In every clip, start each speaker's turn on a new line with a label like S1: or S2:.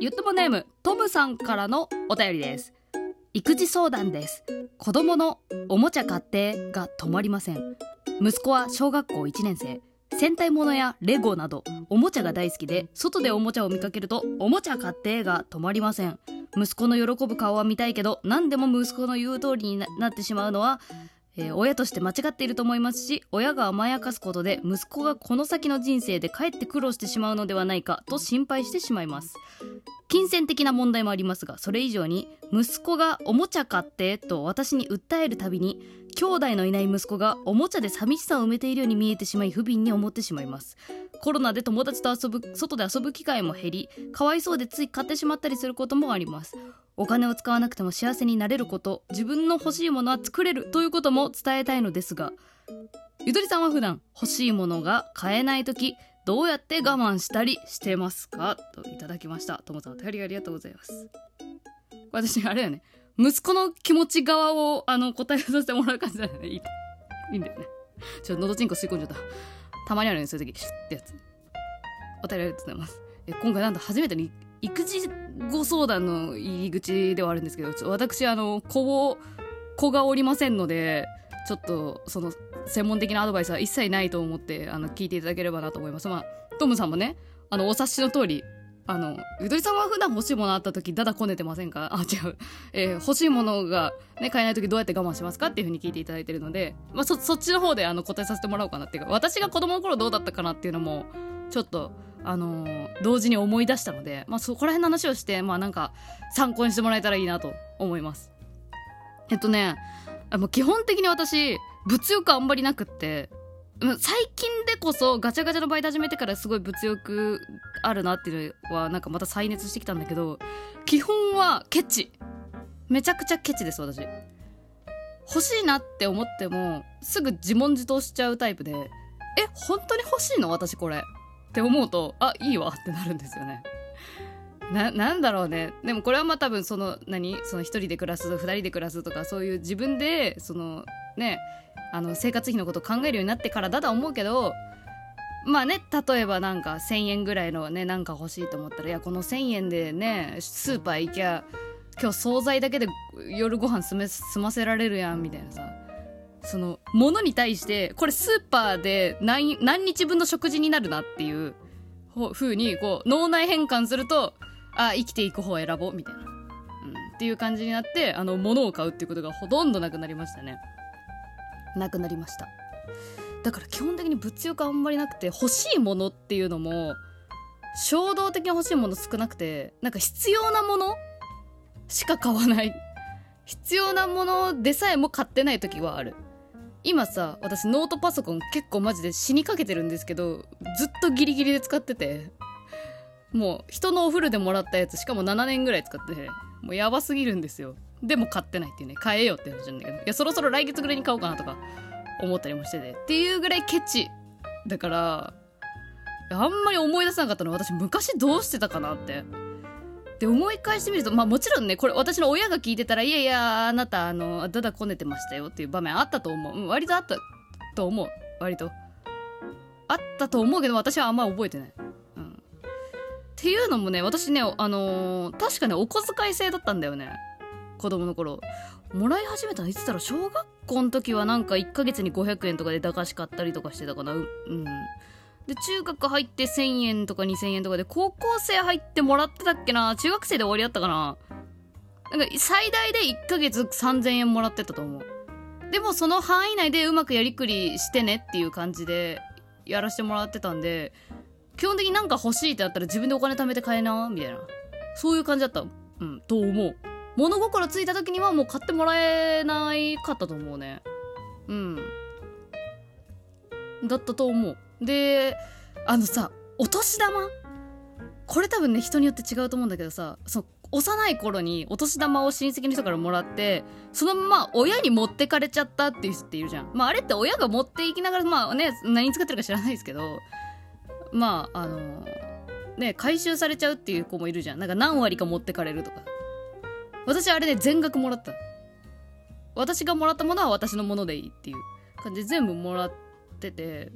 S1: ゆっともネームトムさんからのお便りです。育児相談です。子供のおもちゃ買ってが止まりません。息子は小学校1年生。戦隊ものやレゴなどおもちゃが大好きで外でおもちゃを見かけるとおもちゃ買ってが止まりません。息子の喜ぶ顔は見たいけど何でも息子の言う通りになってしまうのはえー、親として間違っていると思いますし親が甘やかすことで息子がこの先の人生でかえって苦労してしまうのではないかと心配してしまいます。金銭的な問題もありますがそれ以上に息子がおもちゃ買ってと私に訴えるたびに兄弟のいない息子がおもちゃで寂しさを埋めているように見えてしまい不憫に思ってしまいます。コロナで友達と遊ぶ外で遊ぶ機会も減りかわいそうでつい買ってしまったりすることもあります。お金を使わなくても幸せになれること自分の欲しいものは作れるということも伝えたいのですがゆとりさんは普段欲しいものが買えない時どうやって我慢したりしてますか？といただきました。ともさんお便りありがとうございます。私あれだね。息子の気持ち側をあの答えさせてもらう感じだよね。いいいいんだよね。ちょっとのどちんこ吸い込んじゃった。たまにあるねそういう時。シュッってやつ。お便りありがとうございます。え今回なんと初めてに育児ご相談の入り口ではあるんですけど私あの子を子がおりませんのでちょっとその専門的なアドバイスは一切ないと思ってあの聞いていただければなと思います。まあトムさんもねあのお察しの通りあのゆとりさんは普段欲しいものあった時だだこねてませんか？あ違う、えー、欲しいものが、ね、買えない時どうやって我慢しますかっていうふうに聞いていただいてるので、まあ、そそっちの方であの答えさせてもらおうかなっていうか私が子供の頃どうだったかなっていうのもちょっとあの、同時に思い出したので、まあ、そこら辺の話をしてまあなんか参考にしてもらえたらいいなと思います。えっとねもう基本的に私物欲あんまりなくって最近でこそガチャガチャのバイト始めてからすごい物欲あるなっていうのはなんかまた再熱してきたんだけど基本はケチ。めちゃくちゃケチです私。欲しいなって思ってもすぐ自問自答しちゃうタイプで。え本当に欲しいの？私これ。って思うとあいいわってなるんですよね。ななんだろうね。でもこれはまあ多分その何？その1人で暮らす2人で暮らすとかそういう自分でそのねあの生活費のこと考えるようになってからだとは思うけどまあね例えばなんか1,000円ぐらいのねなんか欲しいと思ったらいやこの1,000円でねスーパー行きゃ今日惣菜だけで夜ご飯済め済ませられるやんみたいなさ。そのものに対してこれスーパーで何何日分の食事になるなっていうふうにこう脳内変換するとあ生きていく方を選ぼうみたいな、うん、っていう感じになってあの物を買うっていうことがほとんどなくなりましたね。なくなりました。だから基本的に物欲あんまりなくて欲しいものっていうのも衝動的に欲しいもの少なくてなんか必要なものしか買わない。必要なものでさえも買ってない時はある今さ私ノートパソコン結構マジで死にかけてるんですけどずっとギリギリで使っててもう人のお風呂でもらったやつしかも7年ぐらい使ってもうやばすぎるんですよ。でも買ってないっていうね買えよって話なんだけどいやそろそろ来月ぐらいに買おうかなとか思ったりもしててっていうぐらいケチ。だからあんまり思い出さなかったの私昔どうしてたかなって。で思い返してみるとまあもちろんねこれ私の親が聞いてたらいやいやあなたあのだだこねてましたよっていう場面あったと思う、うん、割とあったと思う。割と。あったと思うけど私はあんま覚えてない。うん。っていうのもね私ねあのー、確かねお小遣い制だったんだよね。子供の頃。もらい始めたのいつだろう？小学校の時はなんか1ヶ月に500円とかで駄菓子買ったりとかしてたかな。うん。で中学入って1000円とか2000円とかで高校生入ってもらってたっけな？中学生で終わりだったかな？なんか最大で1ヶ月3000円もらってたと思う。でもその範囲内でうまくやりくりしてねっていう感じでやらせてもらってたんで基本的になんか欲しいってなったら自分でお金貯めて買えな？みたいな。そういう感じだった。うんと思う。物心ついた時にはもう買ってもらえないかったと思うね。うん。だったと思う。であのさお年玉？これ多分ね人によって違うと思うんだけどさそ幼い頃にお年玉を親戚の人からもらってそのまま親に持ってかれちゃったっていう人っているじゃん。まああれって親が持っていきながらまあね何使ってるか知らないですけどまああのね回収されちゃうっていう子もいるじゃん。なんか何割か持ってかれるとか。私あれで、ね、全額もらった私がもらったものは私のものでいいっていう感じで全部もらってて。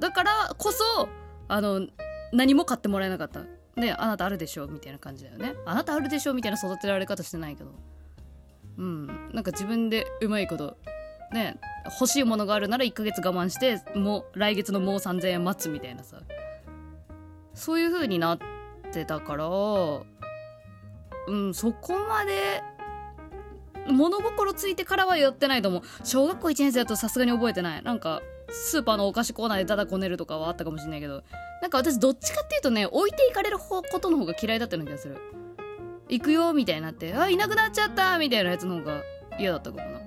S1: だからこそあの何も買ってもらえなかった。ねあなたあるでしょみたいな感じだよね。あなたあるでしょみたいな育てられ方してないけど。うん。なんか自分でうまいことね欲しいものがあるなら1ヶ月我慢してもう来月のもう3000円待つみたいなさ。そういう風になってたからうんそこまで物心ついてからはやってないと思う。小学校1年生だとさすがに覚えてない。なんかスーパーのお菓子コーナーでダダこねるとかはあったかもしれないけどなんか私どっちかっていうとね置いていかれることの方が嫌いだったような気がする。行くよみたいになってあいなくなっちゃったみたいなやつの方が嫌だったかもな。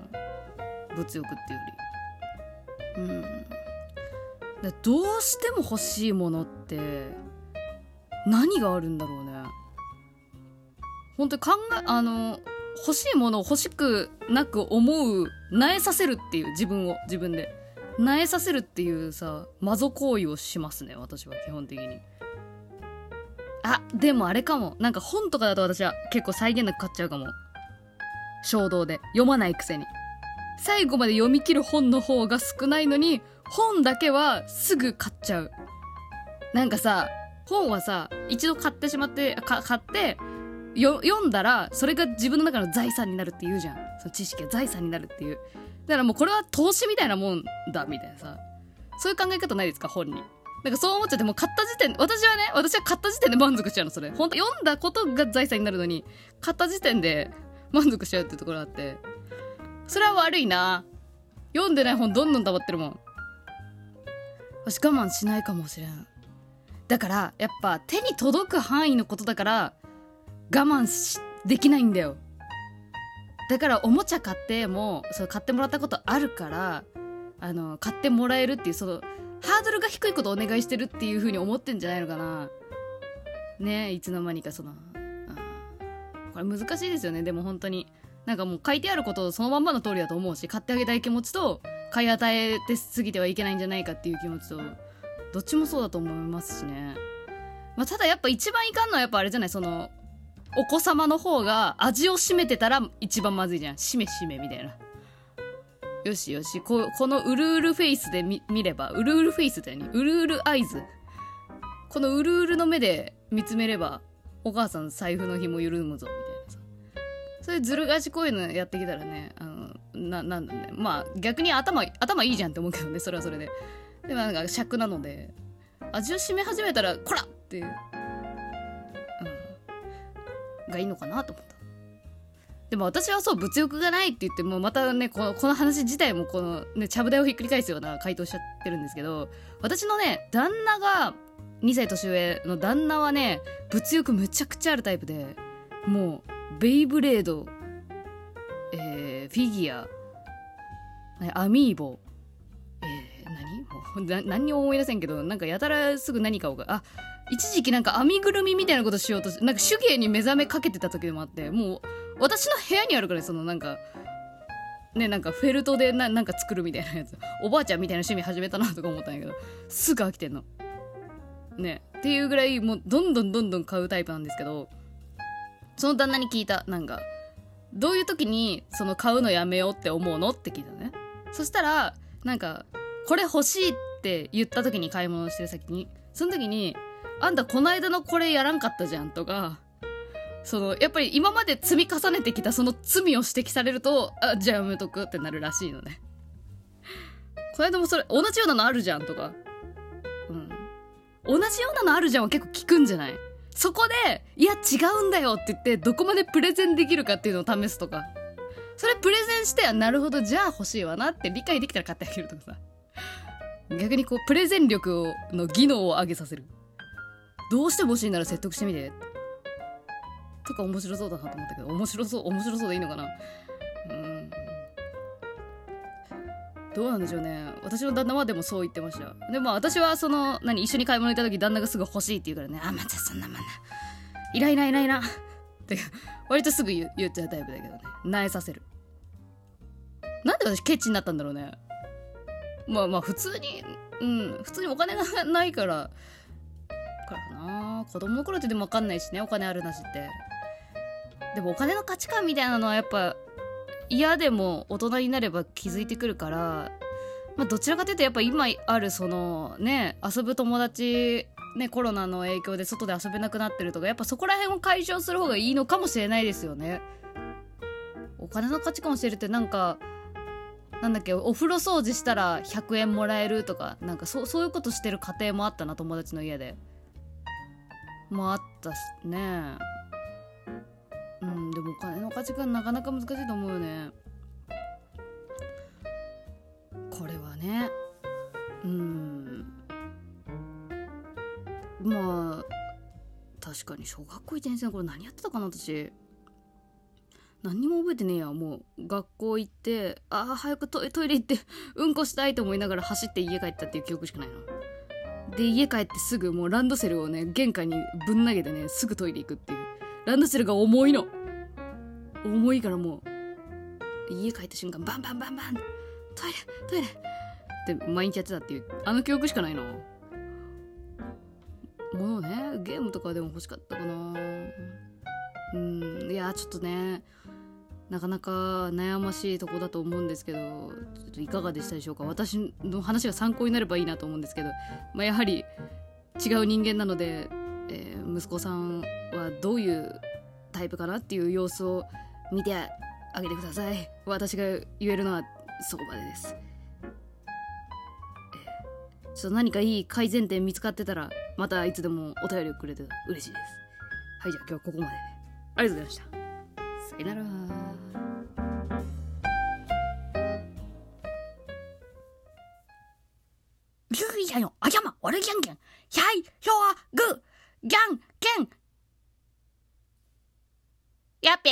S1: 物欲っていうより。うん。どうしても欲しいものって何があるんだろうね。本当に考えあの欲しいものを欲しくなく思うなえさせるっていう自分を自分で。なえさせるっていうさマゾ行為をしますね私は基本的に。あでもあれかも。なんか本とかだと私は結構際限なく買っちゃうかも。衝動で。読まないくせに。最後まで読み切る本の方が少ないのに本だけはすぐ買っちゃう。なんかさ本はさ一度買ってしまって買って読んだらそれが自分の中の財産になるって言うじゃん。その知識が財産になるっていう。だからもうこれは投資みたいなもんだみたいなさ。そういう考え方ないですか？本になんかそう思っちゃってもう買った時点私はね私は買った時点で満足しちゃうのそれ。本当読んだことが財産になるのに買った時点で満足しちゃうってところがあって。それは悪いな。読んでない本どんどん溜まってるもん。私我慢しないかもしれん。だからやっぱ手に届く範囲のことだから我慢できないんだよ。だからおもちゃ買ってもそう買ってもらったことあるからあの買ってもらえるっていうそのハードルが低いことお願いしてるっていう風に思ってんじゃないのかな。ねいつの間にかそのこれ難しいですよね。でも本当になんかもう書いてあることそのまんまの通りだと思うし買ってあげたい気持ちと買い与えて過ぎてはいけないんじゃないかっていう気持ちとどっちもそうだと思いますしね、まあ、ただやっぱ一番いかんのはやっぱあれじゃない？そのお子様の方が味を占めてたら一番まずいじゃん。しめしめみたいな。よしよし。ここのうるうるフェイスで見れば。うるうるフェイスって何うるうるアイズこのうるうるの目で見つめればお母さん財布の紐緩むぞみたいなさ。そういうずる賢いのやってきたらねあのななんだね。まあ逆に頭頭いいじゃんって思うけどねそれはそれで。でもなんか尺なので。味を占め始めたらこらっていう。がいいのかなと思った。でも私はそう物欲がないって言ってもまたねこのこの話自体もこのねちゃぶ台をひっくり返すような回答しちゃってるんですけど私のね旦那が2歳年上の旦那はね物欲むちゃくちゃあるタイプでもうベイブレード、えー、フィギュアアミーボえー、何？もう何にも思い出せんけどなんかやたらすぐ何かをあ一時期なんか編みぐるみみたいなことしようとなんか手芸に目覚めかけてた時でもあってもう私の部屋にあるからそのなんかねなんかフェルトでななんか作るみたいなやつ。おばあちゃんみたいな趣味始めたなとか思ったんやけどすぐ飽きてんの。ね。っていうぐらいもうどんどんどんどん買うタイプなんですけどその旦那に聞いた。なんかどういう時にその買うのやめようって思うの？って聞いたね。そしたらなんかこれ欲しいって言った時に買い物してる先にその時にあんたこの間のこれやらんかったじゃんとか、その、やっぱり今まで積み重ねてきたその罪を指摘されると、あ、じゃあやめとくってなるらしいのね。この間もそれ、同じようなのあるじゃんとか。うん。同じようなのあるじゃんは結構聞くんじゃない？そこで、いや違うんだよって言って、どこまでプレゼンできるかっていうのを試すとか。それプレゼンして、なるほど、じゃあ欲しいわなって理解できたら買ってあげるとかさ。逆にこう、プレゼン力をの技能を上げさせる。どうしても欲しいなら説得してみて。とか面白そうだなと思ったけど面白そう面白そうでいいのかな。うん。どうなんでしょうね。私の旦那はでもそう言ってました。でも私はその何一緒に買い物行った時旦那がすぐ欲しいって言うからね。あまたそんなまんな。いらいないないなって割とすぐ言っちゃうタイプだけどね。なえさせる。なんで私ケチになったんだろうね。まあまあ普通にうん。普通にお金がないからからな子供の頃ってでも分かんないしね。お金あるなしってでもお金の価値観みたいなのはやっぱ嫌でも大人になれば気づいてくるからまあどちらかというとやっぱ今あるそのね遊ぶ友達ねコロナの影響で外で遊べなくなってるとかやっぱそこら辺を解消する方がいいのかもしれないですよね。お金の価値観を教えるってなんかなんだっけお風呂掃除したら100円もらえるとかなんかそそういうことしてる家庭もあったな友達の家で。もあったしね。うんでもお金の価値観なかなか難しいと思うよね。これはね。うん。まあ確かに小学校1年生の頃何やってたかな私。何にも覚えてねえや。もう学校行ってああ早くトイレ行ってうんこしたいと思いながら走って家帰ったっていう記憶しかないな。で家帰ってすぐもうランドセルをね玄関にぶん投げてねすぐトイレ行くっていう。ランドセルが重いの。重いからもう家帰った瞬間バンバンバンバントイレトイレ。って毎日やってたっていう。あの記憶しかないなもうねゲームとかでも欲しかったかな。うんいやちょっとねなかなか悩ましいとこだと思うんですけどちょっといかがでしたでしょうか？私の話が参考になればいいなと思うんですけど、まあ、やはり違う人間なので、えー、息子さんはどういうタイプかなっていう様子を見てあげてください。私が言えるのはそこまでです、え、ちょっと何かいい改善点見つかってたらまたいつでもお便りをくれて嬉しいです。はいじゃあ今日はここまで。ありがとうございました。よなら
S2: 呀哟！哎呀妈！我的眼睛！嗨，小啊，哥，眼睛，
S3: やっべ